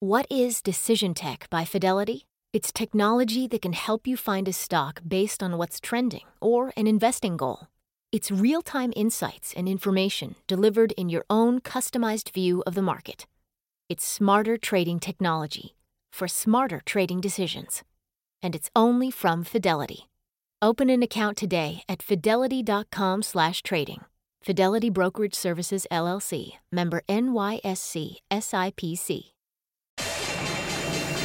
What is Decision Tech by Fidelity? It's technology that can help you find a stock based on what's trending or an investing goal. It's real time insights and information delivered in your own customized view of the market. It's smarter trading technology for smarter trading decisions. And it's only from Fidelity. Open an account today at fidelity.com/trading. Fidelity Brokerage Services LLC, member NYSE SIPC.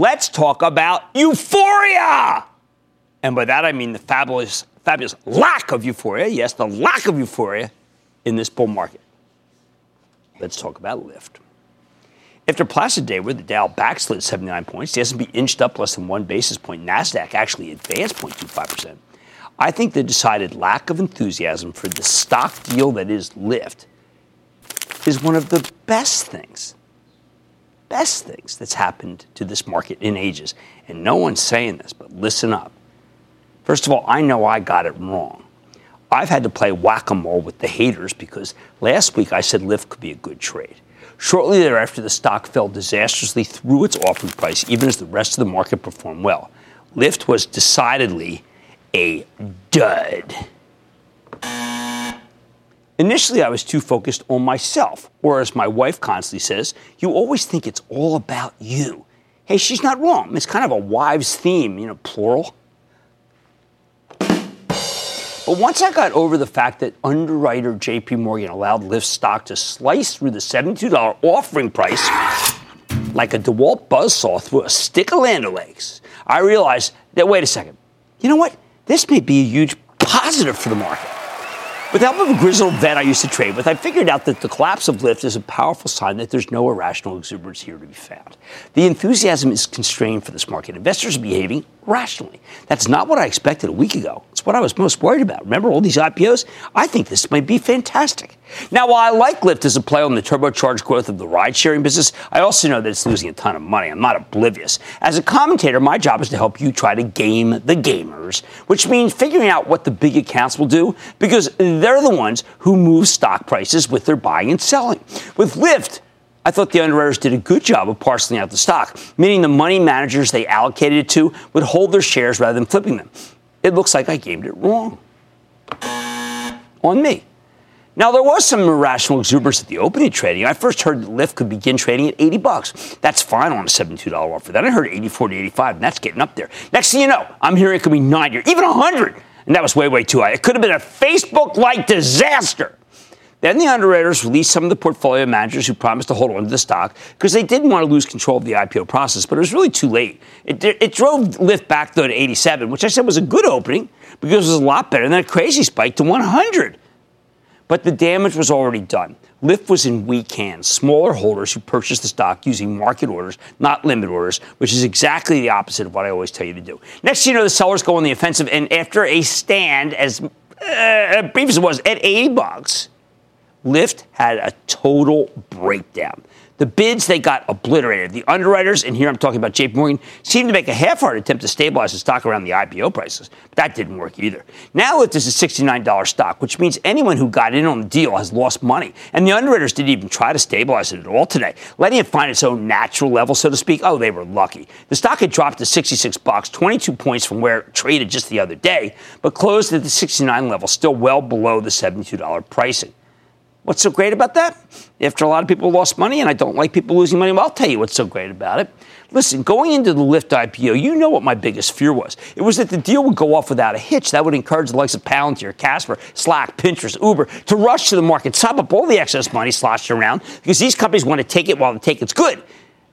Let's talk about euphoria. And by that, I mean the fabulous, fabulous lack of euphoria. Yes, the lack of euphoria in this bull market. Let's talk about Lyft. After placid day where the Dow backslid 79 points, the S&P inched up less than one basis point, Nasdaq actually advanced 0.25%. I think the decided lack of enthusiasm for the stock deal that is Lyft is one of the best things best things that's happened to this market in ages. And no one's saying this, but listen up. First of all, I know I got it wrong. I've had to play whack a mole with the haters because last week I said Lyft could be a good trade. Shortly thereafter, the stock fell disastrously through its offering price, even as the rest of the market performed well. Lyft was decidedly a dud. Initially, I was too focused on myself, or as my wife constantly says, you always think it's all about you. Hey, she's not wrong. It's kind of a wives' theme, you know, plural. But once I got over the fact that underwriter JP Morgan allowed Lyft stock to slice through the $72 offering price like a DeWalt buzzsaw through a stick of Land O'Lakes, I realized that, wait a second, you know what? This may be a huge positive for the market. With the help of a grizzled vet I used to trade with, I figured out that the collapse of Lyft is a powerful sign that there's no irrational exuberance here to be found. The enthusiasm is constrained for this market. Investors are behaving rationally. That's not what I expected a week ago. It's what I was most worried about. Remember all these IPOs? I think this might be fantastic. Now, while I like Lyft as a play on the turbocharged growth of the ride sharing business, I also know that it's losing a ton of money. I'm not oblivious. As a commentator, my job is to help you try to game the gamers, which means figuring out what the big accounts will do because they're the ones who move stock prices with their buying and selling. With Lyft, I thought the underwriters did a good job of parceling out the stock, meaning the money managers they allocated it to would hold their shares rather than flipping them. It looks like I gamed it wrong. On me. Now, there was some irrational exuberance at the opening trading. I first heard that Lyft could begin trading at 80 bucks. That's fine on a $72 offer. Then I heard 84 to 85, and that's getting up there. Next thing you know, I'm hearing it could be 90 or even 100. And that was way, way too high. It could have been a Facebook like disaster. Then the underwriters released some of the portfolio managers who promised to hold on to the stock because they didn't want to lose control of the IPO process, but it was really too late. It, it drove Lyft back, though, to 87, which I said was a good opening because it was a lot better than a crazy spike to 100. But the damage was already done. Lyft was in weak hands, smaller holders who purchased the stock using market orders, not limit orders, which is exactly the opposite of what I always tell you to do. Next, you know, the sellers go on the offensive, and after a stand as uh, brief as it was at 80 bucks, Lyft had a total breakdown. The bids, they got obliterated. The underwriters, and here I'm talking about JP Morgan, seemed to make a half-hearted attempt to stabilize the stock around the IPO prices. But that didn't work either. Now Lyft is a $69 stock, which means anyone who got in on the deal has lost money. And the underwriters didn't even try to stabilize it at all today, letting it find its own natural level, so to speak. Oh, they were lucky. The stock had dropped to 66 bucks, 22 points from where it traded just the other day, but closed at the 69 level, still well below the $72 pricing. What's so great about that? After a lot of people lost money, and I don't like people losing money, well, I'll tell you what's so great about it. Listen, going into the Lyft IPO, you know what my biggest fear was. It was that the deal would go off without a hitch. That would encourage the likes of Palantir, Casper, Slack, Pinterest, Uber to rush to the market, sop up all the excess money sloshed around because these companies want to take it while the take it's good.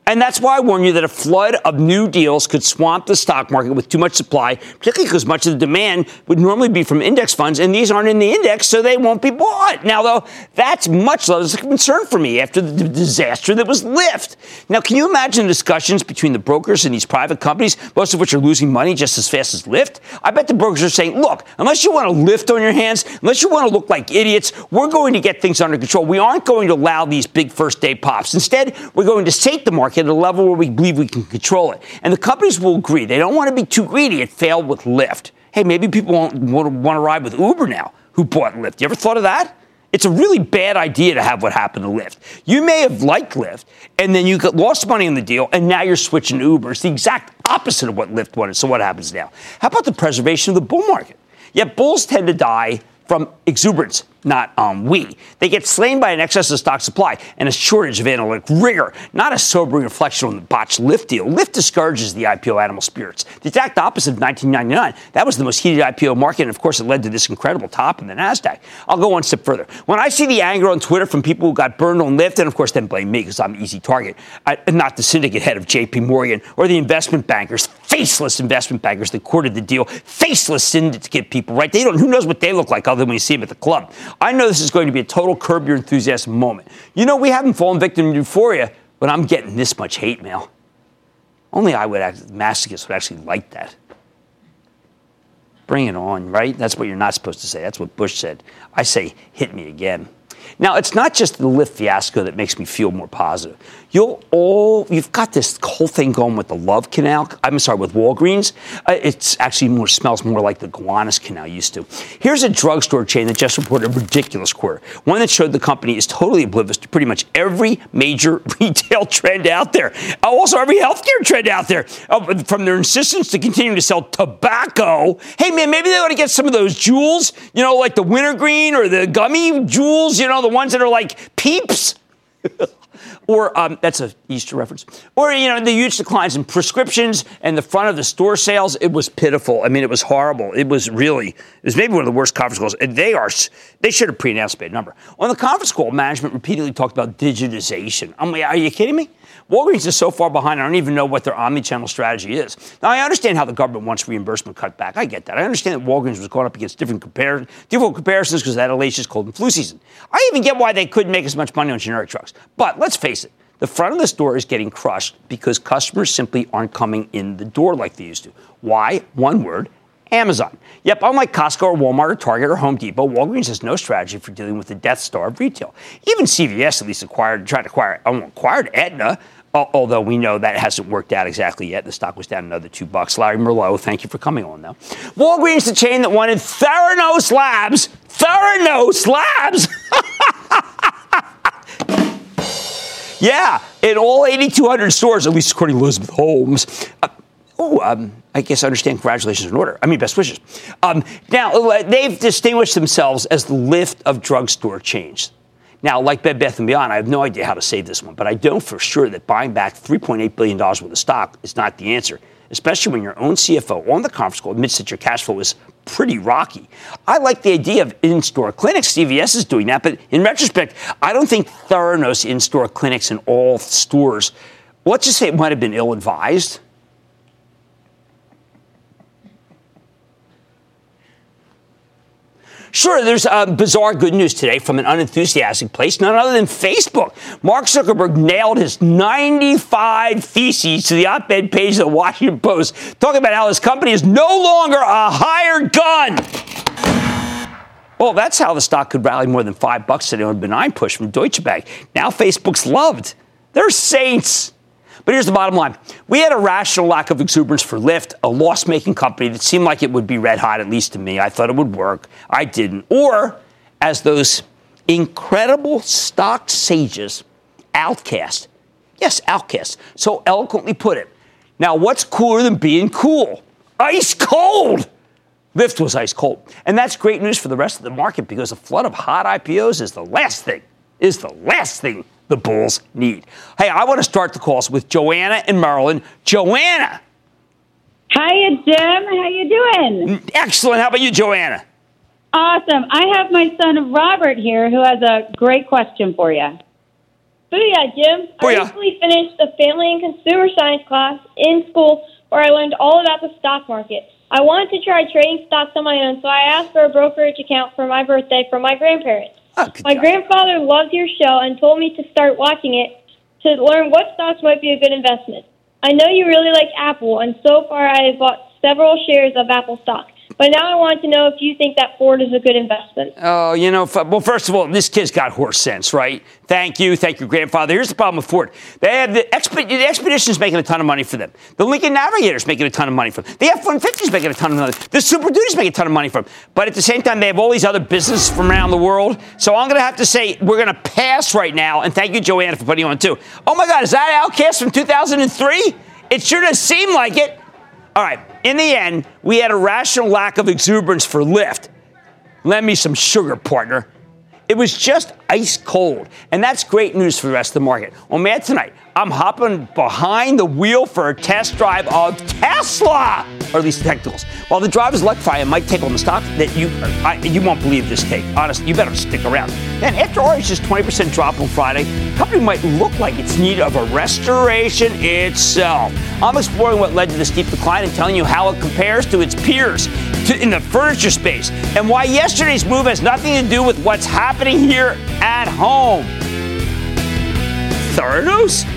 And that's why I warn you that a flood of new deals could swamp the stock market with too much supply, particularly because much of the demand would normally be from index funds, and these aren't in the index, so they won't be bought. Now, though, that's much less a concern for me after the disaster that was Lyft. Now, can you imagine discussions between the brokers and these private companies, most of which are losing money just as fast as Lyft? I bet the brokers are saying, look, unless you want to lift on your hands, unless you want to look like idiots, we're going to get things under control. We aren't going to allow these big first day pops. Instead, we're going to sate the market at a level where we believe we can control it. And the companies will agree. They don't want to be too greedy. It failed with Lyft. Hey, maybe people won't want to ride with Uber now who bought Lyft. You ever thought of that? It's a really bad idea to have what happened to Lyft. You may have liked Lyft, and then you lost money on the deal, and now you're switching to Uber. It's the exact opposite of what Lyft wanted. So what happens now? How about the preservation of the bull market? Yet bulls tend to die from exuberance not um, we. They get slain by an excess of stock supply and a shortage of analytic rigor, not a sobering reflection on the botched Lyft deal. Lyft discourages the IPO animal spirits. The exact opposite of 1999. That was the most heated IPO market, and of course, it led to this incredible top in the NASDAQ. I'll go one step further. When I see the anger on Twitter from people who got burned on Lyft, and of course, then blame me because I'm an easy target, I, not the syndicate head of JP Morgan or the investment bankers, faceless investment bankers that courted the deal, faceless syndicate people, right? They don't, who knows what they look like other than when you see them at the club. I know this is going to be a total curb your enthusiasm moment. You know, we haven't fallen victim to euphoria, but I'm getting this much hate mail. Only I would, act, masochists would actually like that. Bring it on, right? That's what you're not supposed to say. That's what Bush said. I say, hit me again. Now, it's not just the Lyft fiasco that makes me feel more positive. You'll all, you've got this whole thing going with the Love Canal. I'm sorry, with Walgreens. Uh, it's actually more smells more like the Gowanus Canal used to. Here's a drugstore chain that just reported a ridiculous quarter. One that showed the company is totally oblivious to pretty much every major retail trend out there. Uh, also, every healthcare trend out there. Uh, from their insistence to continue to sell tobacco. Hey, man, maybe they ought to get some of those Juuls, you know, like the wintergreen or the gummy Juuls, you know, the ones that are like peeps. or um, that's a Easter reference. Or you know the huge declines in prescriptions and the front of the store sales. It was pitiful. I mean, it was horrible. It was really. It was maybe one of the worst conference calls. And they are. They should have pre-announced a big number. On the conference call, management repeatedly talked about digitization. I mean, are you kidding me? Walgreens is so far behind, I don't even know what their omni-channel strategy is. Now, I understand how the government wants reimbursement cut back. I get that. I understand that Walgreens was going up against different, compar- different comparisons because that hellacious cold and flu season. I even get why they couldn't make as much money on generic drugs. But let's face it, the front of the store is getting crushed because customers simply aren't coming in the door like they used to. Why? One word Amazon. Yep, unlike Costco or Walmart or Target or Home Depot, Walgreens has no strategy for dealing with the death star of retail. Even CVS at least acquired, tried to acquire, oh, acquired Aetna, although we know that hasn't worked out exactly yet. The stock was down another two bucks. Larry Merlo, thank you for coming on, though. Walgreens, the chain that wanted Theranos Labs. Theranos Labs! yeah, in all 8,200 stores, at least according to Elizabeth Holmes. Uh, oh, um, I guess I understand. Congratulations in order. I mean, best wishes. Um, now, uh, they've distinguished themselves as the Lyft of drugstore chains. Now, like Bed Bath & Beyond, I have no idea how to save this one, but I know for sure that buying back $3.8 billion worth of stock is not the answer, especially when your own CFO on the conference call admits that your cash flow is pretty rocky. I like the idea of in-store clinics. CVS is doing that, but in retrospect, I don't think Theranos in-store clinics in all stores, let's just say it might have been ill-advised. Sure, there's uh, bizarre good news today from an unenthusiastic place, none other than Facebook. Mark Zuckerberg nailed his 95 theses to the op ed page of the Washington Post, talking about how his company is no longer a hired gun. Well, that's how the stock could rally more than five bucks today on a benign push from Deutsche Bank. Now Facebook's loved. They're saints. But here's the bottom line we had a rational lack of exuberance for Lyft, a loss making company that seemed like it would be red hot, at least to me. I thought it would work. I didn't. Or, as those incredible stock sages, OutKast, yes, OutKast, so eloquently put it. Now, what's cooler than being cool? Ice cold! Lyft was ice cold. And that's great news for the rest of the market because a flood of hot IPOs is the last thing, is the last thing the Bulls need. Hey, I want to start the calls with Joanna and Maryland. Joanna. Hiya, Jim. How you doing? Excellent. How about you, Joanna? Awesome. I have my son Robert here who has a great question for you. Booyah, Jim. Booyah. I recently finished a family and consumer science class in school where I learned all about the stock market. I wanted to try trading stocks on my own, so I asked for a brokerage account for my birthday from my grandparents. Oh, My job. grandfather loved your show and told me to start watching it to learn what stocks might be a good investment. I know you really like Apple, and so far I have bought several shares of Apple stock. But now I want to know if you think that Ford is a good investment. Oh, you know, well, first of all, this kid's got horse sense, right? Thank you, thank your grandfather. Here's the problem with Ford: they have the, Expe- the Expedition's making a ton of money for them. The Lincoln Navigator's making a ton of money for them. The F-150's making a ton of money. The Super Duty's making a ton of money for them. But at the same time, they have all these other businesses from around the world. So I'm going to have to say we're going to pass right now. And thank you, Joanna, for putting you on too. Oh my God, is that OutKast from 2003? It sure does seem like it. All right. In the end, we had a rational lack of exuberance for Lyft. Lend me some sugar, partner. It was just ice cold, and that's great news for the rest of the market. On Mad Tonight, I'm hopping behind the wheel for a test drive of Tesla, or at least the technicals. While the drive is electrifying, might take on the stock that you I, you won't believe this take. Honest, you better stick around. And after RH's 20% drop on Friday, the company might look like it's in need of a restoration itself. I'm exploring what led to the steep decline and telling you how it compares to its peers to, in the furniture space and why yesterday's move has nothing to do with what's happening here at home. Theranos?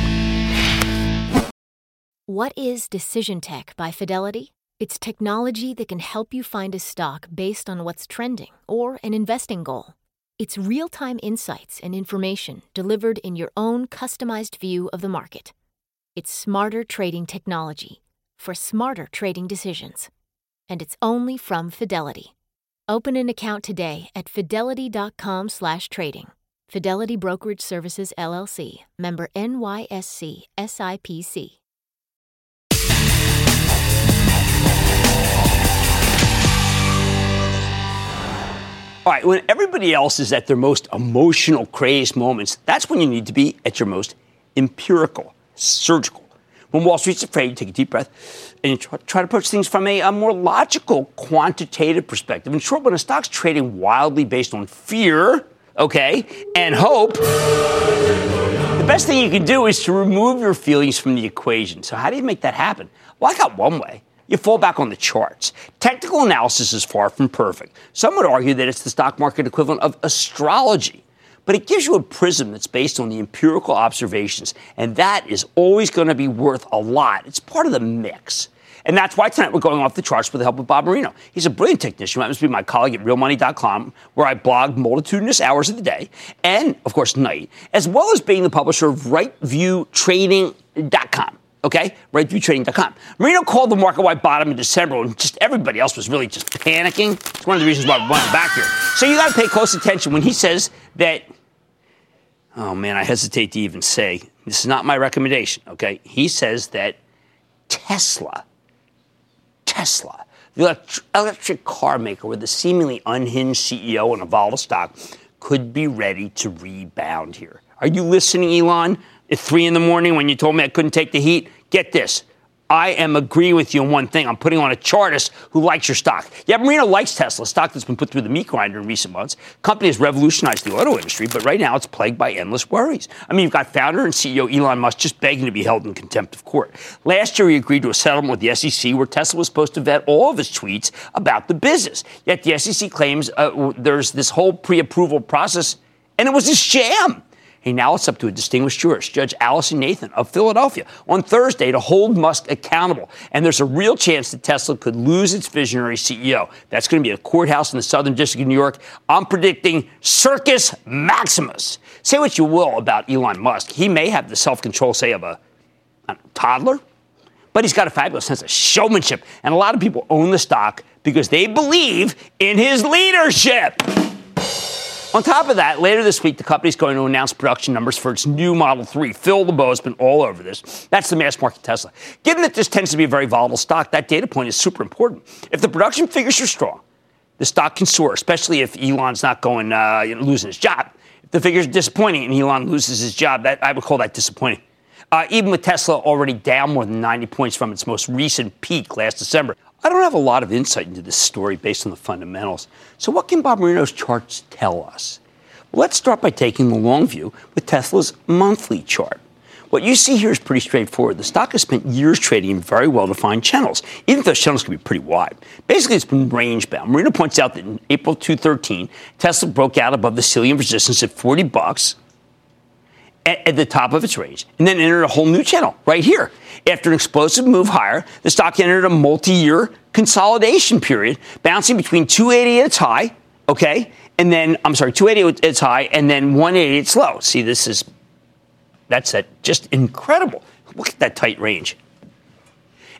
What is Decision Tech by Fidelity? It's technology that can help you find a stock based on what's trending or an investing goal. It's real time insights and information delivered in your own customized view of the market. It's smarter trading technology for smarter trading decisions. And it's only from Fidelity. Open an account today at fidelity.com/trading. Fidelity Brokerage Services LLC, member NYSE SIPC. All right, when everybody else is at their most emotional, crazed moments, that's when you need to be at your most empirical, surgical. When Wall Street's afraid, you take a deep breath and you try, try to approach things from a, a more logical, quantitative perspective. In short, when a stock's trading wildly based on fear, okay, and hope, the best thing you can do is to remove your feelings from the equation. So, how do you make that happen? Well, I got one way. You fall back on the charts. Technical analysis is far from perfect. Some would argue that it's the stock market equivalent of astrology. But it gives you a prism that's based on the empirical observations, and that is always going to be worth a lot. It's part of the mix. And that's why tonight we're going off the charts with the help of Bob Moreno. He's a brilliant technician. He happens to be my colleague at realmoney.com, where I blog multitudinous hours of the day and, of course, night, as well as being the publisher of RightViewTrading.com. Okay, rightviewtrading.com. Moreno called the market-wide bottom in December, and just everybody else was really just panicking. It's one of the reasons why we're back here. So you got to pay close attention when he says that. Oh man, I hesitate to even say this is not my recommendation. Okay, he says that Tesla, Tesla, the electric car maker with a seemingly unhinged CEO and a volatile stock, could be ready to rebound here. Are you listening, Elon? At three in the morning when you told me I couldn't take the heat? Get this. I am agreeing with you on one thing. I'm putting on a chartist who likes your stock. Yeah, Moreno likes Tesla, stock that's been put through the meat grinder in recent months. Company has revolutionized the auto industry, but right now it's plagued by endless worries. I mean, you've got founder and CEO Elon Musk just begging to be held in contempt of court. Last year, he agreed to a settlement with the SEC where Tesla was supposed to vet all of his tweets about the business. Yet the SEC claims uh, there's this whole pre-approval process, and it was a sham. Hey, now it's up to a distinguished jurist, Judge Allison Nathan of Philadelphia, on Thursday to hold Musk accountable. And there's a real chance that Tesla could lose its visionary CEO. That's going to be a courthouse in the Southern District of New York. I'm predicting Circus Maximus. Say what you will about Elon Musk. He may have the self control, say, of a, a toddler, but he's got a fabulous sense of showmanship. And a lot of people own the stock because they believe in his leadership. On top of that, later this week, the company's going to announce production numbers for its new Model 3. Phil LeBeau has been all over this. That's the mass market Tesla. Given that this tends to be a very volatile stock, that data point is super important. If the production figures are strong, the stock can soar, especially if Elon's not going, uh, you know, losing his job. If the figures are disappointing and Elon loses his job, that I would call that disappointing. Uh, even with Tesla already down more than 90 points from its most recent peak last December, I don't have a lot of insight into this story based on the fundamentals. So, what can Bob Moreno's charts tell us? Well, let's start by taking the long view with Tesla's monthly chart. What you see here is pretty straightforward. The stock has spent years trading in very well defined channels, even if those channels can be pretty wide. Basically, it's been range bound. Moreno points out that in April 2013, Tesla broke out above the ceiling resistance at 40 bucks at, at, the top of its range and then entered a whole new channel right here. After an explosive move higher, the stock entered a multi year consolidation period, bouncing between 280 at its high, okay, and then, I'm sorry, 280 at its high, and then 180 at its low. See, this is, that's a, just incredible. Look at that tight range.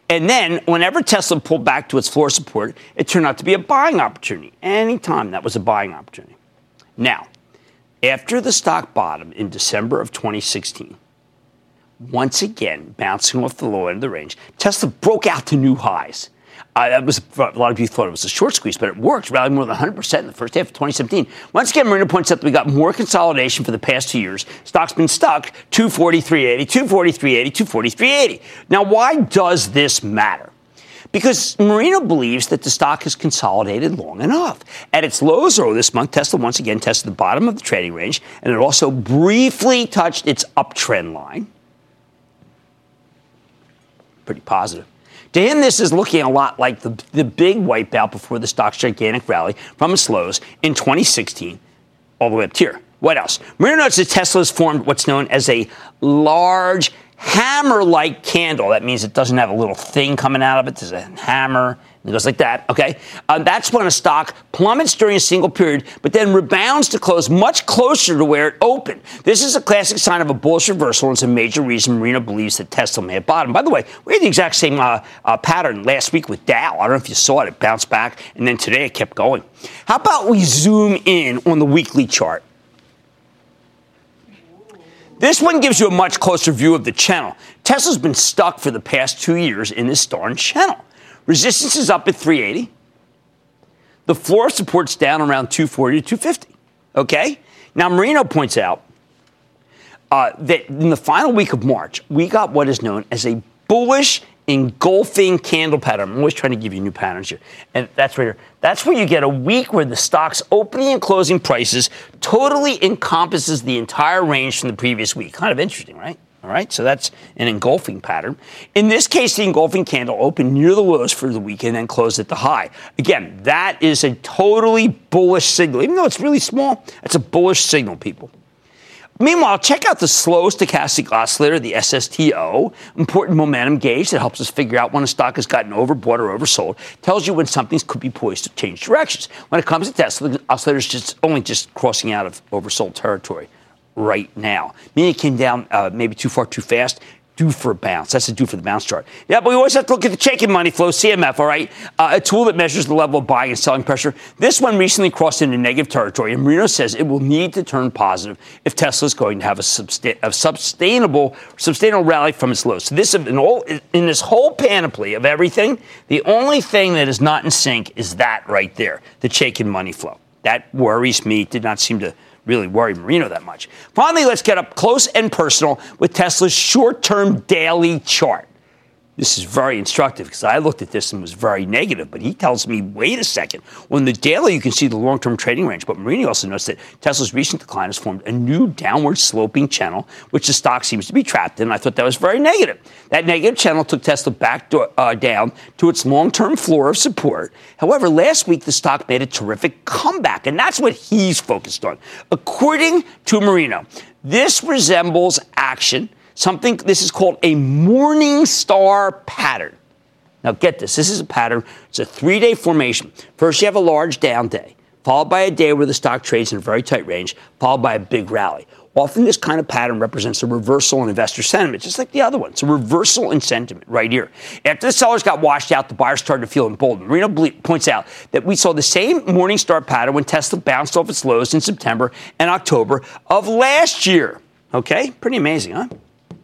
And then, whenever Tesla pulled back to its floor support, it turned out to be a buying opportunity. Anytime that was a buying opportunity. Now, after the stock bottom in December of 2016, once again bouncing off the low end of the range, Tesla broke out to new highs. Uh, that was a lot of you thought it was a short squeeze, but it worked. Rallied more than 100 percent in the first half of 2017. Once again, Moreno points out that we got more consolidation for the past two years. Stock's been stuck 243.80, 243.80, 243.80. Now, why does this matter? because Moreno believes that the stock has consolidated long enough. At its lows earlier this month, Tesla once again tested the bottom of the trading range, and it also briefly touched its uptrend line. Pretty positive. To him, this is looking a lot like the, the big wipeout before the stock's gigantic rally from its lows in 2016 all the way up here. What else? Moreno notes that Tesla has formed what's known as a large hammer like candle. That means it doesn't have a little thing coming out of it. There's a hammer. It goes like that, okay? Uh, that's when a stock plummets during a single period, but then rebounds to close much closer to where it opened. This is a classic sign of a bullish reversal, and it's a major reason Moreno believes that Tesla may have bottomed. By the way, we had the exact same uh, uh, pattern last week with Dow. I don't know if you saw it. It bounced back, and then today it kept going. How about we zoom in on the weekly chart? This one gives you a much closer view of the channel. Tesla's been stuck for the past two years in this darn channel. Resistance is up at 380. The floor support's down around 240 to 250. Okay? Now, Moreno points out uh, that in the final week of March, we got what is known as a bullish engulfing candle pattern. I'm always trying to give you new patterns here. And that's right here. That's where you get a week where the stock's opening and closing prices totally encompasses the entire range from the previous week. Kind of interesting, right? All right, so that's an engulfing pattern. In this case, the engulfing candle opened near the lows for the week and then closed at the high. Again, that is a totally bullish signal. Even though it's really small, it's a bullish signal, people. Meanwhile, check out the slow stochastic oscillator, the SSTO, important momentum gauge that helps us figure out when a stock has gotten overbought or oversold. Tells you when something could be poised to change directions. When it comes to Tesla, the oscillator is just only just crossing out of oversold territory right now. Meaning it came down uh, maybe too far too fast due for a bounce. That's a due for the bounce chart. Yeah, but we always have to look at the Chaikin Money Flow, CMF, all right? Uh, a tool that measures the level of buying and selling pressure. This one recently crossed into negative territory, and Moreno says it will need to turn positive if Tesla is going to have a, substa- a sustainable, sustainable rally from its lows. So this in, all, in this whole panoply of everything, the only thing that is not in sync is that right there, the Chaikin Money Flow. That worries me. Did not seem to really worry Moreno that much. Finally, let's get up close and personal with Tesla's short term daily chart. This is very instructive because I looked at this and was very negative, but he tells me, wait a second. On the daily, you can see the long term trading range, but Moreno also notes that Tesla's recent decline has formed a new downward sloping channel, which the stock seems to be trapped in. I thought that was very negative. That negative channel took Tesla back uh, down to its long term floor of support. However, last week, the stock made a terrific comeback, and that's what he's focused on. According to Moreno, this resembles action something, this is called a morning star pattern. Now, get this this is a pattern, it's a three day formation. First, you have a large down day, followed by a day where the stock trades in a very tight range, followed by a big rally. Often this kind of pattern represents a reversal in investor sentiment, just like the other one. It's a reversal in sentiment right here. After the sellers got washed out, the buyers started to feel emboldened. Moreno points out that we saw the same Morningstar pattern when Tesla bounced off its lows in September and October of last year. Okay, pretty amazing, huh?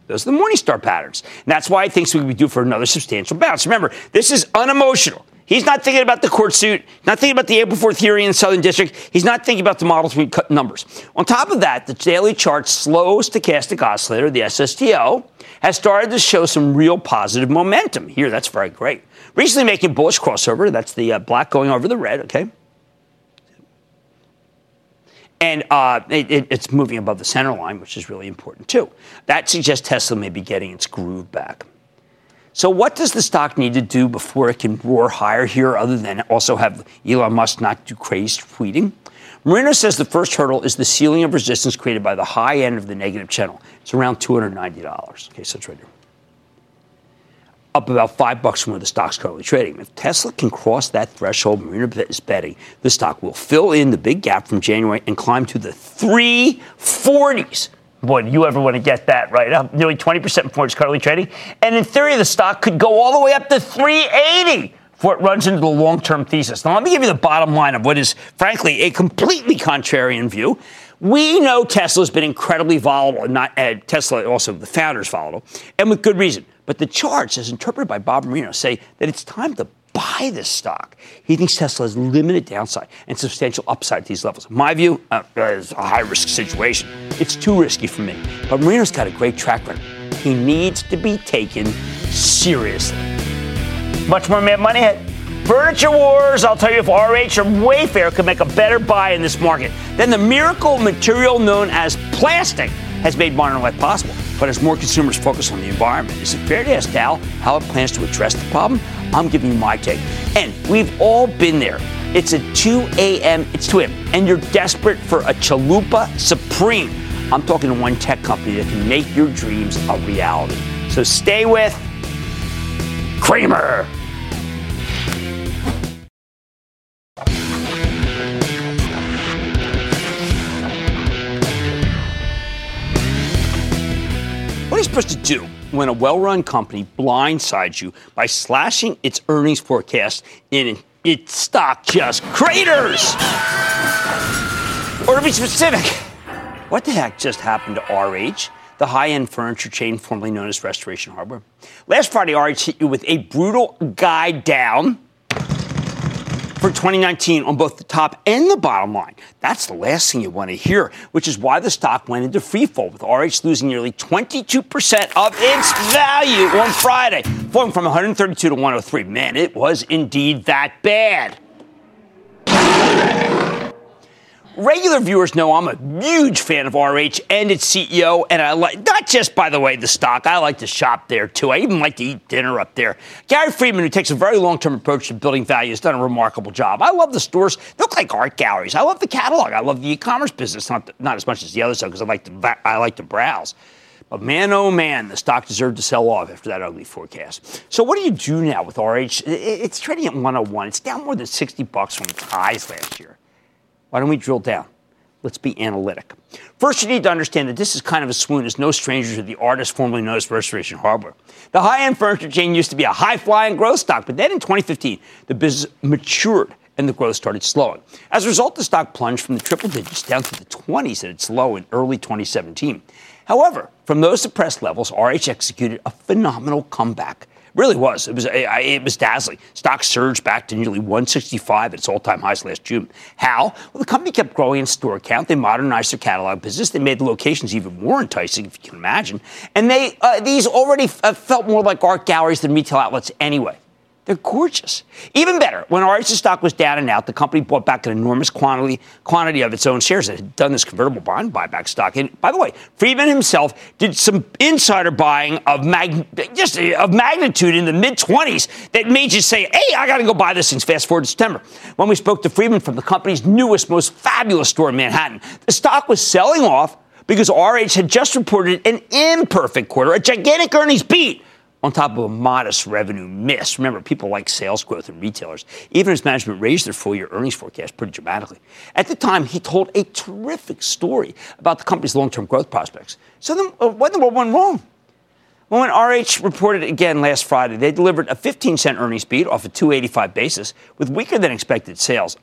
Those are the Morningstar patterns. And that's why he thinks we could be due for another substantial bounce. Remember, this is unemotional. He's not thinking about the court suit, not thinking about the April 4th hearing in the Southern District. He's not thinking about the Model 3 cut numbers. On top of that, the daily chart slow stochastic oscillator, the SSTO, has started to show some real positive momentum. Here, that's very great. Recently making bullish crossover. That's the uh, black going over the red, okay? And uh, it, it, it's moving above the center line, which is really important too. That suggests Tesla may be getting its groove back. So, what does the stock need to do before it can roar higher here, other than also have Elon Musk not do crazy tweeting? Moreno says the first hurdle is the ceiling of resistance created by the high end of the negative channel. It's around $290. Okay, so it's right here. Up about five bucks from where the stock's currently trading. If Tesla can cross that threshold, Moreno is betting the stock will fill in the big gap from January and climb to the 340s. Boy, do you ever want to get that right? Up nearly 20% before it's currently trading. And in theory, the stock could go all the way up to 380 before it runs into the long term thesis. Now, let me give you the bottom line of what is, frankly, a completely contrarian view. We know Tesla's been incredibly volatile, not uh, Tesla, also the founder's volatile, and with good reason. But the charts, as interpreted by Bob Moreno, say that it's time to buy this stock. He thinks Tesla has limited downside and substantial upside at these levels. My view uh, is a high risk situation. It's too risky for me. But Moreno's got a great track record. He needs to be taken seriously. Much more Mad Money ahead. Furniture Wars, I'll tell you if RH or Wayfair could make a better buy in this market than the miracle material known as plastic has made modern life possible. But as more consumers focus on the environment, is it fair to ask Dow how it plans to address the problem? I'm giving you my take. And we've all been there. It's at 2 a.m., it's 2 a.m., and you're desperate for a Chalupa Supreme. I'm talking to one tech company that can make your dreams a reality. So stay with Cramer. Supposed to do when a well run company blindsides you by slashing its earnings forecast and its stock just craters? Or to be specific, what the heck just happened to RH? the high end furniture chain formerly known as Restoration Hardware. Last Friday, RH hit you with a brutal guide down for 2019 on both the top and the bottom line. That's the last thing you want to hear, which is why the stock went into freefall, with RH losing nearly 22% of its value on Friday, falling from 132 to 103. Man, it was indeed that bad. Regular viewers know I'm a huge fan of RH and its CEO, and I like not just by the way the stock. I like to shop there too. I even like to eat dinner up there. Gary Friedman, who takes a very long-term approach to building value, has done a remarkable job. I love the stores; they look like art galleries. I love the catalog. I love the e-commerce business, not not as much as the other stuff because I like to I like to browse. But man, oh man, the stock deserved to sell off after that ugly forecast. So what do you do now with RH? It's trading at 101. It's down more than 60 bucks from its highs last year. Why don't we drill down? Let's be analytic. First, you need to understand that this is kind of a swoon is no stranger to the artist formerly known as Restoration Hardware. The high-end furniture chain used to be a high-flying growth stock, but then in 2015, the business matured and the growth started slowing. As a result, the stock plunged from the triple digits down to the 20s at its low in early 2017. However, from those suppressed levels, RH executed a phenomenal comeback. Really was. It was it was dazzling. Stock surged back to nearly 165 at its all-time highs last June. How? Well, the company kept growing its store count. They modernized their catalog business. They made the locations even more enticing, if you can imagine. And they uh, these already uh, felt more like art galleries than retail outlets anyway. They're gorgeous. Even better, when RH's stock was down and out, the company bought back an enormous quantity, quantity of its own shares. It had done this convertible bond buyback stock. And by the way, Friedman himself did some insider buying of mag, just uh, of magnitude in the mid 20s that made you say, hey, I got to go buy this thing. Fast forward to September. When we spoke to Friedman from the company's newest, most fabulous store in Manhattan, the stock was selling off because RH had just reported an imperfect quarter, a gigantic earnings beat on top of a modest revenue miss. Remember, people like sales growth in retailers, even as management raised their full year earnings forecast pretty dramatically. At the time, he told a terrific story about the company's long term growth prospects. So then, uh, what in the world went wrong? Well, when RH reported again last Friday, they delivered a 15 cent earnings beat off a 285 basis with weaker than expected sales,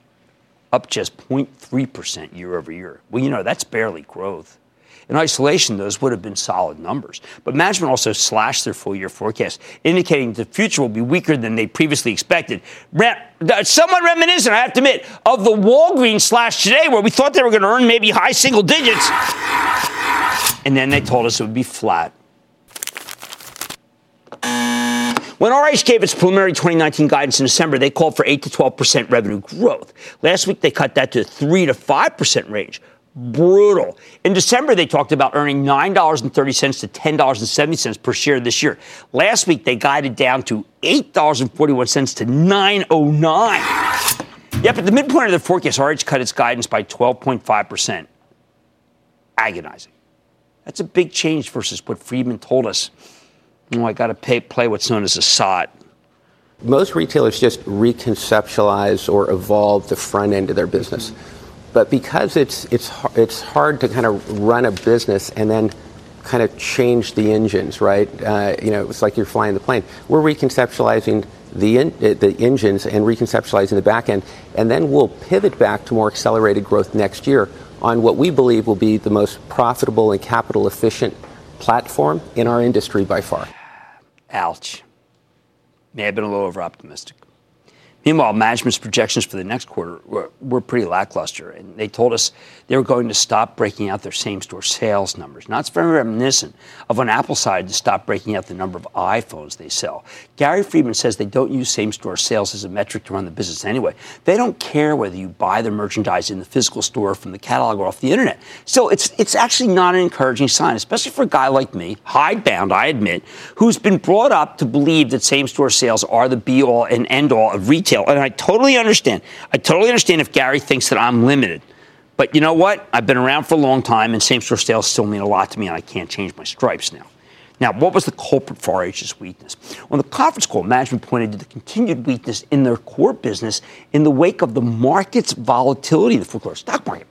up just 0.3% year over year. Well, you know, that's barely growth. In isolation, those would have been solid numbers. But management also slashed their full year forecast, indicating the future will be weaker than they previously expected. Uh, somewhat reminiscent, I have to admit, of the Walgreens slash today, where we thought they were going to earn maybe high single digits. And then they told us it would be flat. When RH gave its preliminary 2019 guidance in December, they called for 8 to 12% revenue growth. Last week, they cut that to 3 to 5% range brutal. In December, they talked about earning $9.30 to $10.70 per share this year. Last week, they guided down to $8.41 to $9.09. Yep, at the midpoint of their forecast, RH cut its guidance by 12.5%. Agonizing. That's a big change versus what Friedman told us. Oh, I got to play what's known as a SOT. Most retailers just reconceptualize or evolve the front end of their business. But because it's, it's, it's hard to kind of run a business and then kind of change the engines, right? Uh, you know, it's like you're flying the plane. We're reconceptualizing the, in, uh, the engines and reconceptualizing the back end, and then we'll pivot back to more accelerated growth next year on what we believe will be the most profitable and capital efficient platform in our industry by far. Ouch. May have been a little over optimistic. Meanwhile, management's projections for the next quarter were, were, pretty lackluster, and they told us they were going to stop breaking out their same-store sales numbers. Now, it's very reminiscent of when Apple decided to stop breaking out the number of iPhones they sell. Gary Friedman says they don't use same-store sales as a metric to run the business anyway. They don't care whether you buy the merchandise in the physical store from the catalog or off the internet. So it's it's actually not an encouraging sign, especially for a guy like me, hidebound, I admit, who's been brought up to believe that same-store sales are the be-all and end-all of retail retail. And I totally understand. I totally understand if Gary thinks that I'm limited. But you know what? I've been around for a long time, and same store sales still mean a lot to me, and I can't change my stripes now. Now, what was the culprit for RH's weakness? On the conference call, management pointed to the continued weakness in their core business in the wake of the market's volatility in the quarter stock market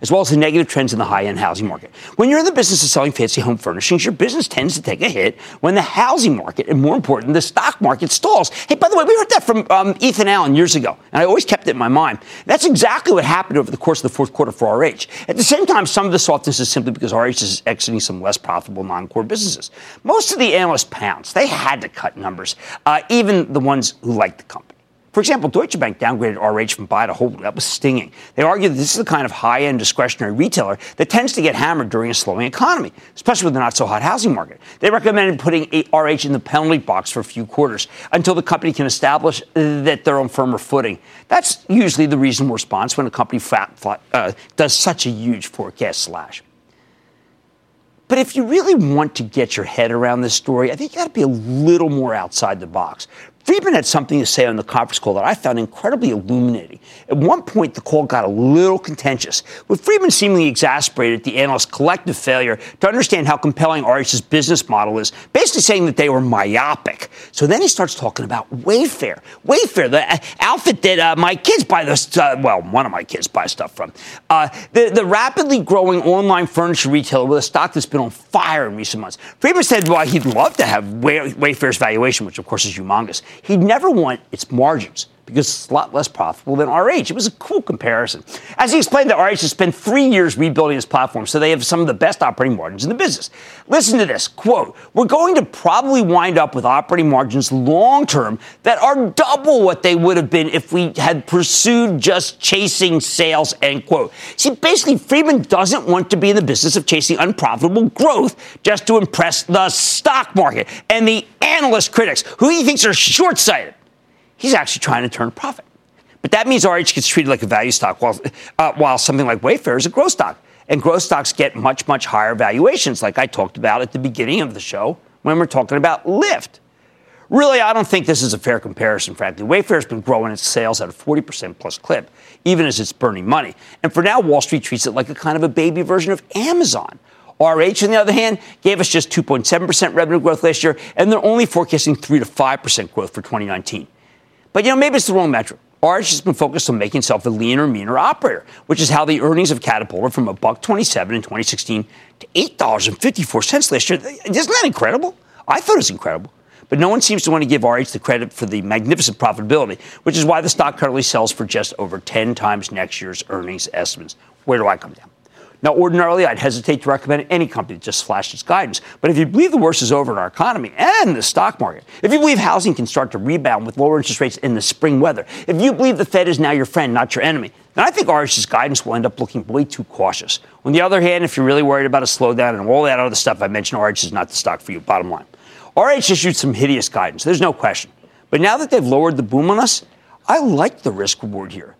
as well as the negative trends in the high end housing market. When you're in the business of selling fancy home furnishings, your business tends to take a hit when the housing market, and more important, the stock market stalls. Hey, by the way, we heard that from um, Ethan Allen years ago, and I always kept it in my mind. That's exactly what happened over the course of the fourth quarter for RH. At the same time, some of the softness is simply because RH is exiting some less profitable non core businesses. Most of the analysts pounced. They had to cut numbers, uh, even the ones who liked the company. For example, Deutsche Bank downgraded RH from buy to hold. That was stinging. They argue that this is the kind of high end discretionary retailer that tends to get hammered during a slowing economy, especially with the not so hot housing market. They recommended putting RH in the penalty box for a few quarters until the company can establish that they're on firmer footing. That's usually the reasonable response when a company uh, does such a huge forecast slash. But if you really want to get your head around this story, I think you got to be a little more outside the box. Friedman had something to say on the conference call that I found incredibly illuminating. At one point, the call got a little contentious, with Friedman seemingly exasperated at the analyst's collective failure to understand how compelling RH's business model is, basically saying that they were myopic. So then he starts talking about Wayfair. Wayfair, the uh, outfit that uh, my kids buy this, uh, well, one of my kids buy stuff from. Uh, the, the rapidly growing online furniture retailer with a stock that's been on fire in recent months. Friedman said, well, he'd love to have Way- Wayfair's valuation, which of course is humongous. He'd never want its margins because it's a lot less profitable than RH. It was a cool comparison. As he explained that RH has spent three years rebuilding its platform, so they have some of the best operating margins in the business. Listen to this quote, We're going to probably wind up with operating margins long term that are double what they would have been if we had pursued just chasing sales, end quote. See, basically, Friedman doesn't want to be in the business of chasing unprofitable growth just to impress the stock market and the analyst critics who he thinks are short sighted he's actually trying to turn a profit. But that means RH gets treated like a value stock, while, uh, while something like Wayfair is a growth stock. And growth stocks get much, much higher valuations, like I talked about at the beginning of the show when we're talking about Lyft. Really, I don't think this is a fair comparison, frankly. Wayfair's been growing its sales at a 40% plus clip, even as it's burning money. And for now, Wall Street treats it like a kind of a baby version of Amazon. RH, on the other hand, gave us just 2.7% revenue growth last year, and they're only forecasting 3 to 5% growth for 2019. But, you know, maybe it's the wrong metric. RH has been focused on making itself a leaner, meaner operator, which is how the earnings of catapulted from a buck 27 in 2016 to $8.54 last year. Isn't that incredible? I thought it was incredible. But no one seems to want to give RH the credit for the magnificent profitability, which is why the stock currently sells for just over 10 times next year's earnings estimates. Where do I come down? Now, ordinarily, I'd hesitate to recommend any company that just flashed its guidance. But if you believe the worst is over in our economy and the stock market, if you believe housing can start to rebound with lower interest rates in the spring weather, if you believe the Fed is now your friend, not your enemy, then I think RH's guidance will end up looking way too cautious. On the other hand, if you're really worried about a slowdown and all that other stuff I mentioned, RH is not the stock for you, bottom line. RH issued some hideous guidance, there's no question. But now that they've lowered the boom on us, I like the risk reward here.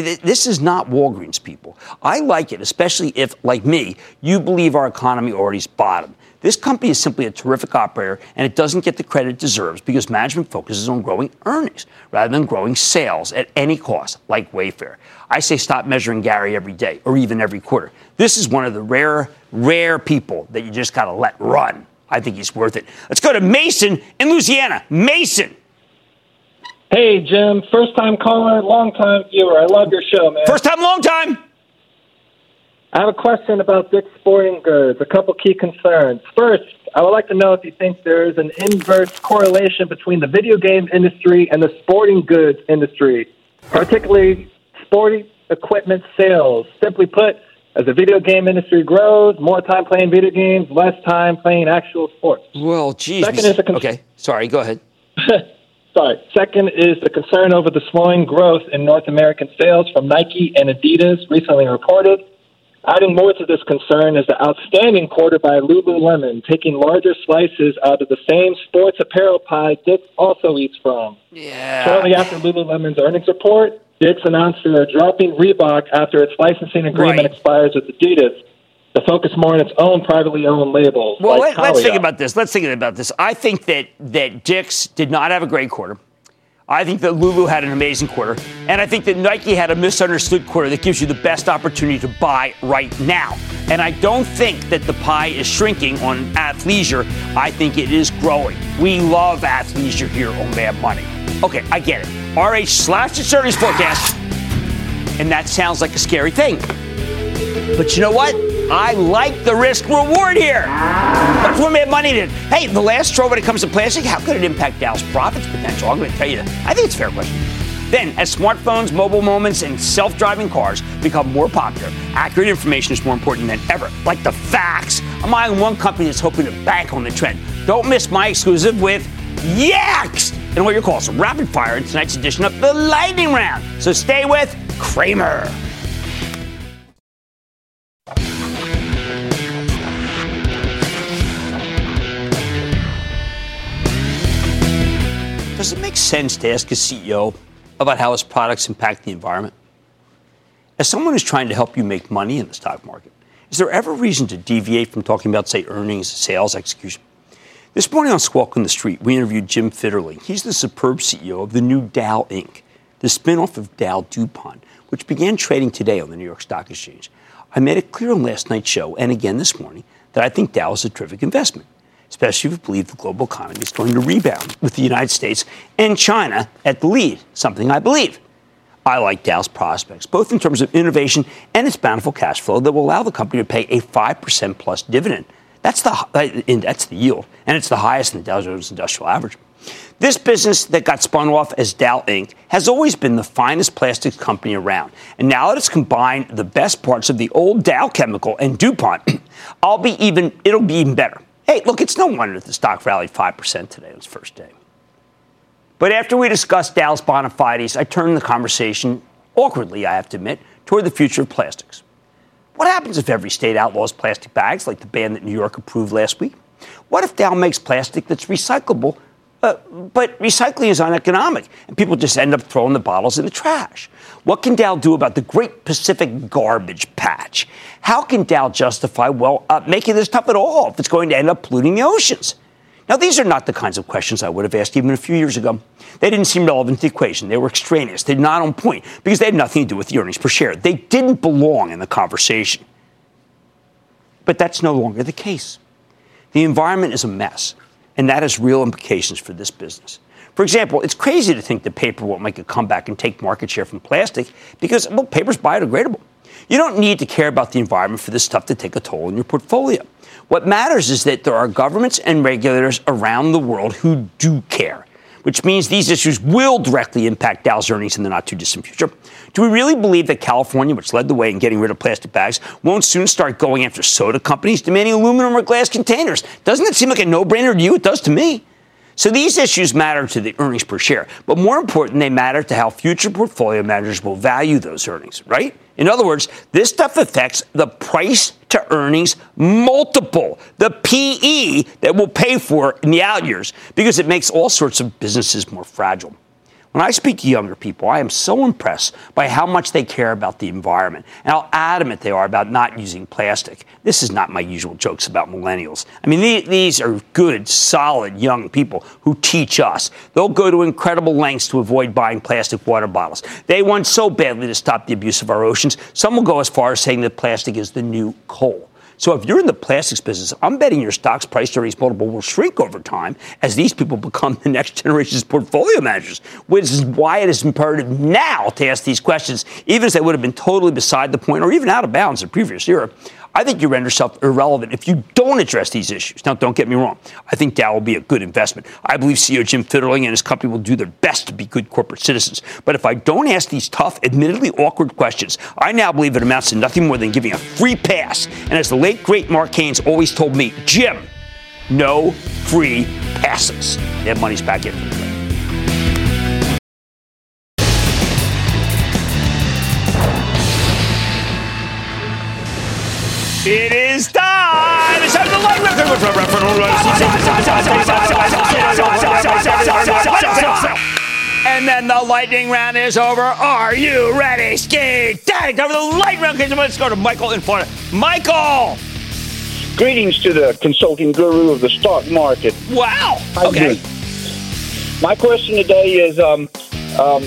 This is not Walgreens, people. I like it, especially if, like me, you believe our economy already's bottom. This company is simply a terrific operator, and it doesn't get the credit it deserves because management focuses on growing earnings rather than growing sales at any cost, like Wayfair. I say stop measuring Gary every day or even every quarter. This is one of the rare, rare people that you just got to let run. I think he's worth it. Let's go to Mason in Louisiana. Mason. Hey, Jim. First time caller, long time viewer. I love your show, man. First time, long time. I have a question about Dick's Sporting Goods. A couple key concerns. First, I would like to know if you think there is an inverse correlation between the video game industry and the sporting goods industry, particularly sporting equipment sales. Simply put, as the video game industry grows, more time playing video games, less time playing actual sports. Well, geez. Second is con- okay, sorry, go ahead. Second is the concern over the slowing growth in North American sales from Nike and Adidas recently reported. Adding more to this concern is the outstanding quarter by Lululemon, taking larger slices out of the same sports apparel pie Dick also eats from. Yeah. Shortly after Lululemon's earnings report, Dick's announced they're dropping Reebok after its licensing agreement right. expires with Adidas to focus more on its own privately owned labels. Well, like let, us think about this. Let's think about this. I think that that Dick's did not have a great quarter. I think that Lulu had an amazing quarter, and I think that Nike had a misunderstood quarter that gives you the best opportunity to buy right now. And I don't think that the pie is shrinking on athleisure. I think it is growing. We love athleisure here on Mad Money. Okay, I get it. RH slashed its earnings forecast, and that sounds like a scary thing. But you know what? I like the risk reward here. That's what made money did. Hey, the last straw when it comes to plastic, how could it impact Dow's profits potential? I'm going to tell you that. I think it's a fair question. Then, as smartphones, mobile moments, and self driving cars become more popular, accurate information is more important than ever. Like the facts. I'm eyeing one company that's hoping to bank on the trend. Don't miss my exclusive with Yext! And what your calls rapid fire in tonight's edition of the Lightning Round. So stay with Cramer. Does it make sense to ask a CEO about how his products impact the environment? As someone who's trying to help you make money in the stock market, is there ever reason to deviate from talking about, say, earnings, sales, execution? This morning on Squawk on the Street, we interviewed Jim Fitterling. He's the superb CEO of the new Dow Inc., the spinoff of Dow DuPont, which began trading today on the New York Stock Exchange. I made it clear on last night's show and again this morning that I think Dow is a terrific investment, especially if you believe the global economy is going to rebound with the United States and China at the lead, something I believe. I like Dow's prospects, both in terms of innovation and its bountiful cash flow that will allow the company to pay a 5% plus dividend that's the, uh, that's the yield, and it's the highest in the Dow Jones Industrial Average. This business that got spun off as Dow Inc. has always been the finest plastics company around. And now that it's combined the best parts of the old Dow Chemical and DuPont, I'll be even, it'll be even better. Hey, look, it's no wonder the stock rallied 5% today on its first day. But after we discussed Dow's bona fides, I turned the conversation, awkwardly, I have to admit, toward the future of plastics. What happens if every state outlaws plastic bags like the ban that New York approved last week? What if Dow makes plastic that's recyclable, uh, but recycling is uneconomic and people just end up throwing the bottles in the trash? What can Dow do about the Great Pacific Garbage Patch? How can Dow justify, well, uh, making this stuff at all if it's going to end up polluting the oceans? Now, these are not the kinds of questions I would have asked even a few years ago. They didn't seem relevant to the equation. They were extraneous. They're not on point because they had nothing to do with the earnings per share. They didn't belong in the conversation. But that's no longer the case. The environment is a mess, and that has real implications for this business. For example, it's crazy to think that paper won't make a comeback and take market share from plastic because, well, paper's biodegradable. You don't need to care about the environment for this stuff to take a toll in your portfolio. What matters is that there are governments and regulators around the world who do care, which means these issues will directly impact Dow's earnings in the not too distant future. Do we really believe that California, which led the way in getting rid of plastic bags, won't soon start going after soda companies demanding aluminum or glass containers? Doesn't it seem like a no brainer to you? It does to me. So these issues matter to the earnings per share, but more important, they matter to how future portfolio managers will value those earnings, right? In other words, this stuff affects the price to earnings multiple, the PE that we'll pay for in the out years, because it makes all sorts of businesses more fragile. When I speak to younger people, I am so impressed by how much they care about the environment and how adamant they are about not using plastic. This is not my usual jokes about millennials. I mean, these are good, solid young people who teach us. They'll go to incredible lengths to avoid buying plastic water bottles. They want so badly to stop the abuse of our oceans. Some will go as far as saying that plastic is the new coal. So if you're in the plastics business, I'm betting your stock's price to earnings multiple will shrink over time as these people become the next generation's portfolio managers, which is why it is imperative now to ask these questions, even if they would have been totally beside the point or even out of bounds in previous era. I think you render yourself irrelevant if you don't address these issues. Now, don't get me wrong. I think Dow will be a good investment. I believe CEO Jim Fitterling and his company will do their best to be good corporate citizens. But if I don't ask these tough, admittedly awkward questions, I now believe it amounts to nothing more than giving a free pass. And as the late, great Mark Haynes always told me, Jim, no free passes. That money's back in. It is time. It's time for the light round! And then the lightning round is over. Are you ready, Ski? Dang, time for the lightning round. Let's go to Michael in Florida. Michael. Greetings to the consulting guru of the stock market. Wow. Okay. My question today is um, um,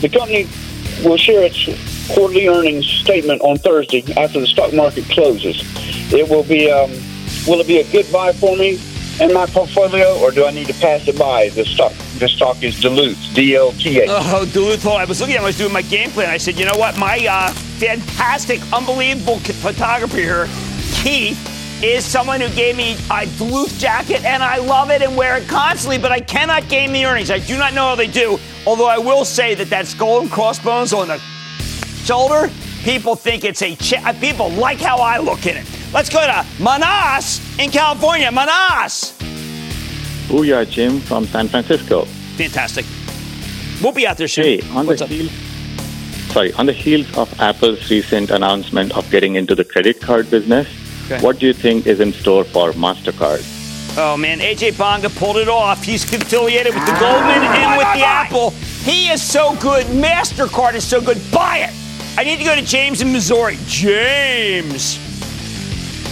the company will share its quarterly earnings statement on Thursday after the stock market closes. It will be, um, will it be a good buy for me in my portfolio, or do I need to pass it by? The stock, the stock is Duluth, D-L-T-H. Oh, Duluth. I was looking at, I was doing my game plan. I said, you know what, my uh, fantastic, unbelievable photographer here, Keith, is someone who gave me a Duluth jacket, and I love it and wear it constantly, but I cannot gain the earnings. I do not know how they do, although I will say that that skull and crossbones on the shoulder, people think it's a ch- people like how I look in it. Let's go to Manas in California. Manas. Booyah, Jim from San Francisco. Fantastic. We'll be out there soon. Hey, on What's the heels, sorry, on the heels of Apple's recent announcement of getting into the credit card business, okay. what do you think is in store for Mastercard? Oh man, Ajay Banga pulled it off. He's affiliated with the Goldman and with the ah, Apple. He is so good. Mastercard is so good. Buy it. I need to go to James in Missouri. James.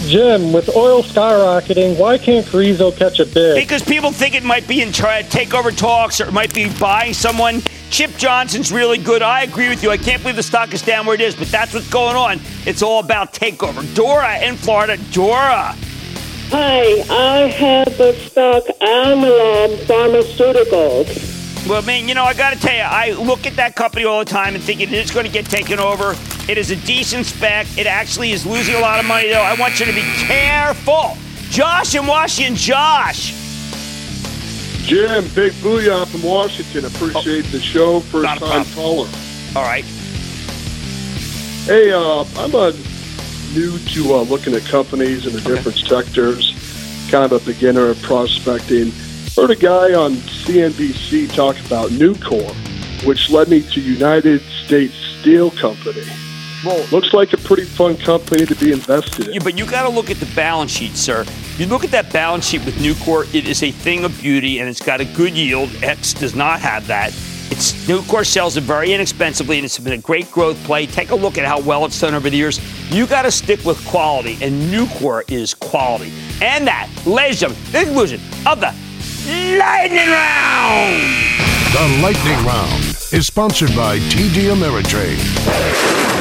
Jim, with oil skyrocketing, why can't Carrizo catch a bid? Because people think it might be in try takeover talks or it might be buying someone. Chip Johnson's really good. I agree with you. I can't believe the stock is down where it is, but that's what's going on. It's all about takeover. Dora in Florida. Dora. Hi, I have the stock Alnylam Pharmaceuticals. Well, man, you know, I got to tell you, I look at that company all the time and thinking it's going to get taken over. It is a decent spec. It actually is losing a lot of money, though. I want you to be careful. Josh in Washington. Josh. Jim, big booyah from Washington. Appreciate oh, the show. First time caller. All right. Hey, uh, I'm a new to uh, looking at companies in the okay. different sectors. Kind of a beginner at prospecting. Heard a guy on CNBC talk about Nucor, which led me to United States Steel Company. Well, looks like a pretty fun company to be invested in. Yeah, but you got to look at the balance sheet, sir. You look at that balance sheet with Nucor; it is a thing of beauty, and it's got a good yield. X does not have that. It's Nucor sells it very inexpensively, and it's been a great growth play. Take a look at how well it's done over the years. You got to stick with quality, and Nucor is quality. And that, ladies and gentlemen, the conclusion of the Lightning Round! The Lightning Round is sponsored by TD Ameritrade.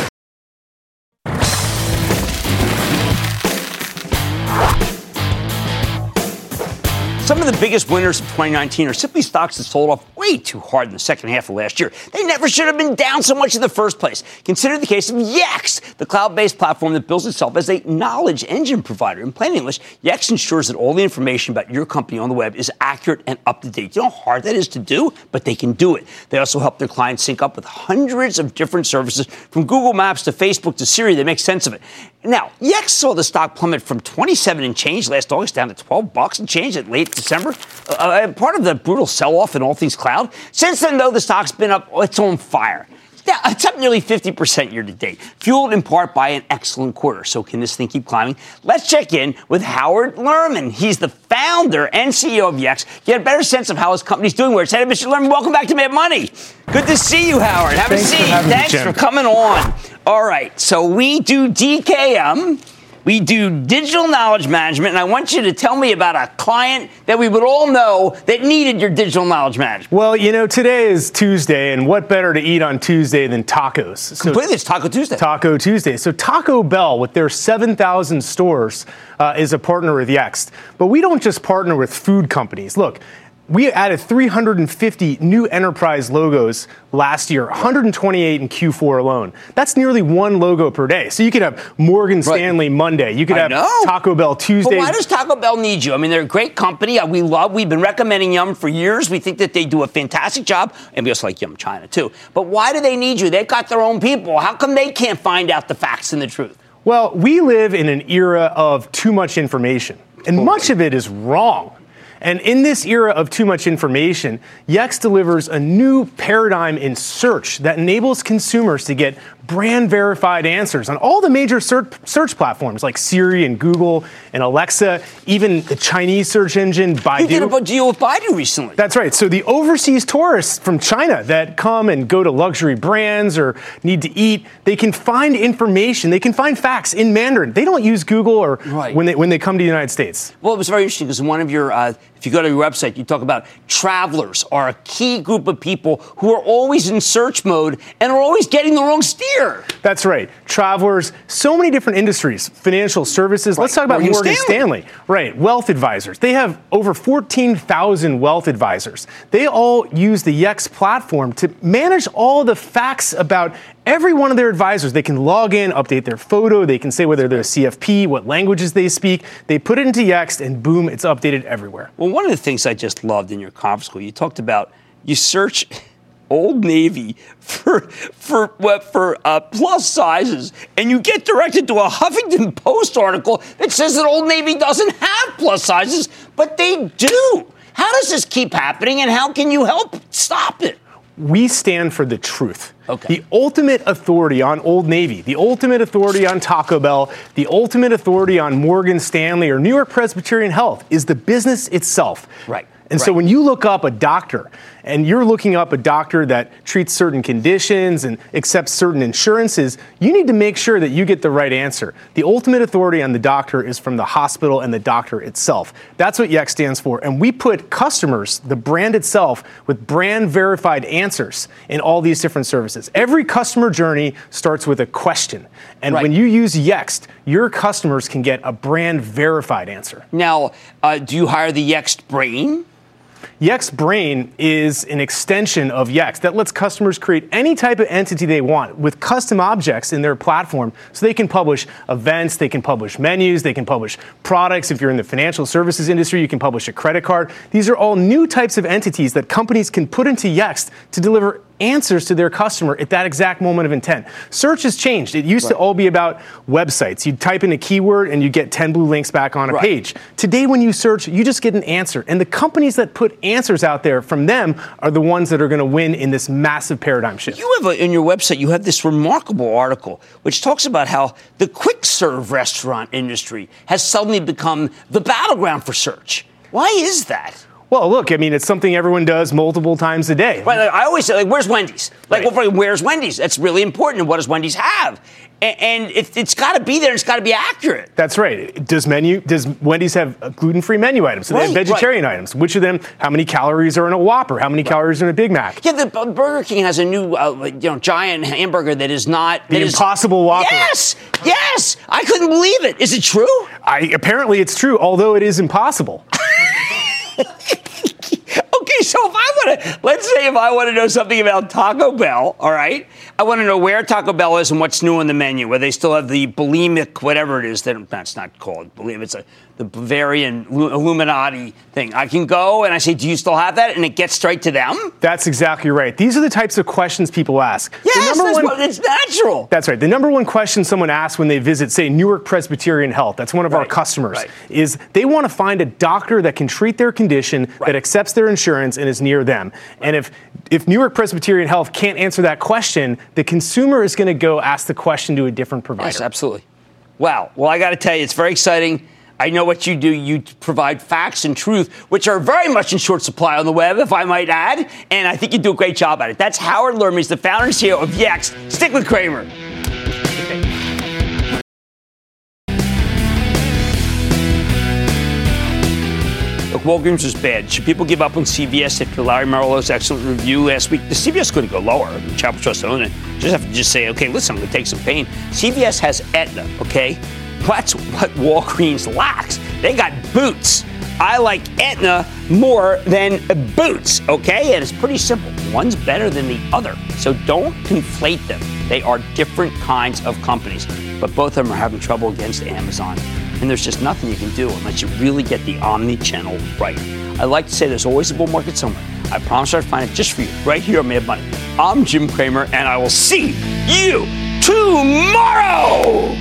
Some of the biggest winners of 2019 are simply stocks that sold off way too hard in the second half of last year. They never should have been down so much in the first place. Consider the case of Yext, the cloud-based platform that bills itself as a knowledge engine provider. In plain English, Yext ensures that all the information about your company on the web is accurate and up to date. You know how hard that is to do, but they can do it. They also help their clients sync up with hundreds of different services from Google Maps to Facebook to Siri. They make sense of it. Now, Yext saw the stock plummet from 27 and change last August down to 12 bucks and change at late December. Uh, uh, part of the brutal sell-off in all things cloud. Since then, though, the stock's been up, it's on fire. Yeah, it's up nearly 50% year to date, fueled in part by an excellent quarter. So, can this thing keep climbing? Let's check in with Howard Lerman. He's the founder and CEO of Yext. Get a better sense of how his company's doing. Where it's headed, Mr. Lerman, welcome back to Mad Money. Good to see you, Howard. Have Thanks a seat. For Thanks me, for coming on. All right, so we do DKM. We do digital knowledge management, and I want you to tell me about a client that we would all know that needed your digital knowledge management. Well, you know, today is Tuesday, and what better to eat on Tuesday than tacos? So, Completely, it's Taco Tuesday. Taco Tuesday. So Taco Bell, with their 7,000 stores, uh, is a partner with Yext. But we don't just partner with food companies. Look, we added 350 new enterprise logos last year, 128 in Q4 alone. That's nearly one logo per day. So you could have Morgan Stanley right. Monday. You could I have know. Taco Bell Tuesday. But why does Taco Bell need you? I mean, they're a great company. Uh, we love. We've been recommending Yum for years. We think that they do a fantastic job, and we also like Yum China too. But why do they need you? They've got their own people. How come they can't find out the facts and the truth? Well, we live in an era of too much information, and much of it is wrong. And in this era of too much information, Yext delivers a new paradigm in search that enables consumers to get brand verified answers on all the major search platforms like Siri and Google and Alexa, even the Chinese search engine Baidu. You did a deal with Baidu recently. That's right. So the overseas tourists from China that come and go to luxury brands or need to eat, they can find information, they can find facts in Mandarin. They don't use Google or right. when they when they come to the United States. Well, it was very interesting because one of your uh, if you go to your website, you talk about travelers are a key group of people who are always in search mode and are always getting the wrong steer. That's right. Travelers, so many different industries, financial services. Right. Let's talk about Morgan, Morgan Stanley. Stanley. Right, wealth advisors. They have over 14,000 wealth advisors. They all use the Yext platform to manage all the facts about every one of their advisors. They can log in, update their photo, they can say whether they're a CFP, what languages they speak. They put it into Yext, and boom, it's updated everywhere. Well, one of the things I just loved in your conference call, you talked about you search Old Navy for for what for uh, plus sizes, and you get directed to a Huffington Post article that says that Old Navy doesn't have plus sizes, but they do. How does this keep happening, and how can you help stop it? we stand for the truth. Okay. The ultimate authority on Old Navy, the ultimate authority on Taco Bell, the ultimate authority on Morgan Stanley or New York Presbyterian Health is the business itself. Right. And right. so when you look up a doctor and you're looking up a doctor that treats certain conditions and accepts certain insurances, you need to make sure that you get the right answer. The ultimate authority on the doctor is from the hospital and the doctor itself. That's what Yext stands for. And we put customers, the brand itself, with brand verified answers in all these different services. Every customer journey starts with a question. And right. when you use Yext, your customers can get a brand verified answer. Now, uh, do you hire the Yext brain? Yext Brain is an extension of Yext that lets customers create any type of entity they want with custom objects in their platform so they can publish events, they can publish menus, they can publish products. If you're in the financial services industry, you can publish a credit card. These are all new types of entities that companies can put into Yext to deliver answers to their customer at that exact moment of intent. Search has changed. It used right. to all be about websites. You'd type in a keyword and you get 10 blue links back on a right. page. Today, when you search, you just get an answer. And the companies that put answers out there from them are the ones that are going to win in this massive paradigm shift. You have a, in your website, you have this remarkable article which talks about how the quick serve restaurant industry has suddenly become the battleground for search. Why is that? Well, look, I mean, it's something everyone does multiple times a day. Right, like, I always say, like, where's Wendy's? Like, right. well, where's Wendy's? That's really important. And what does Wendy's have? And, it, has got to be there. It's got to be accurate. That's right. Does menu? Does Wendy's have gluten-free menu items? Do right, they have vegetarian right. items? Which of them? How many calories are in a Whopper? How many calories are in a Big Mac? Yeah, the Burger King has a new, uh, you know, giant hamburger that is not the Impossible Whopper. Yes, yes. I couldn't believe it. Is it true? I apparently it's true, although it is impossible. So if I want to, let's say if I want to know something about Taco Bell, all right, I want to know where Taco Bell is and what's new on the menu, where they still have the bulimic, whatever it is, that that's not called bulimic, it's a, the Bavarian Illuminati thing. I can go and I say, do you still have that? And it gets straight to them? That's exactly right. These are the types of questions people ask. Yes, that's one, what, it's natural. That's right. The number one question someone asks when they visit, say, New York Presbyterian Health, that's one of right, our customers, right. is they want to find a doctor that can treat their condition, right. that accepts their insurance, and is near them. And if if New York Presbyterian Health can't answer that question, the consumer is going to go ask the question to a different provider. Yes, absolutely. Wow. Well, I got to tell you, it's very exciting. I know what you do. You provide facts and truth, which are very much in short supply on the web, if I might add. And I think you do a great job at it. That's Howard Lerman, the founder and CEO of Yext. Stick with Cramer. Look, Walgreens was bad. Should people give up on CVS after Larry Merlo's excellent review last week? The CVS couldn't go lower. Mean, Chapel Trust own it. Just have to just say, okay, listen, I'm going to take some pain. CVS has Aetna, okay? That's what Walgreens lacks. They got Boots. I like Aetna more than Boots, okay? And it's pretty simple. One's better than the other. So don't conflate them. They are different kinds of companies, but both of them are having trouble against Amazon. And there's just nothing you can do unless you really get the omni channel right. I like to say there's always a bull market somewhere. I promise I'll find it just for you right here on Mad Money. I'm Jim Cramer, and I will see you tomorrow.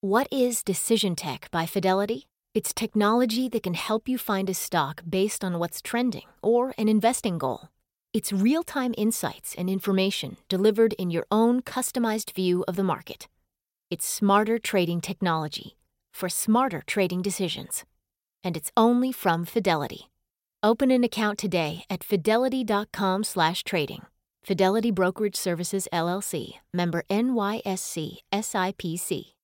What is Decision Tech by Fidelity? It's technology that can help you find a stock based on what's trending or an investing goal. It's real time insights and information delivered in your own customized view of the market. It's smarter trading technology for smarter trading decisions. And it's only from Fidelity. Open an account today at fidelity.com/trading. Fidelity Brokerage Services LLC, member NYSE SIPC.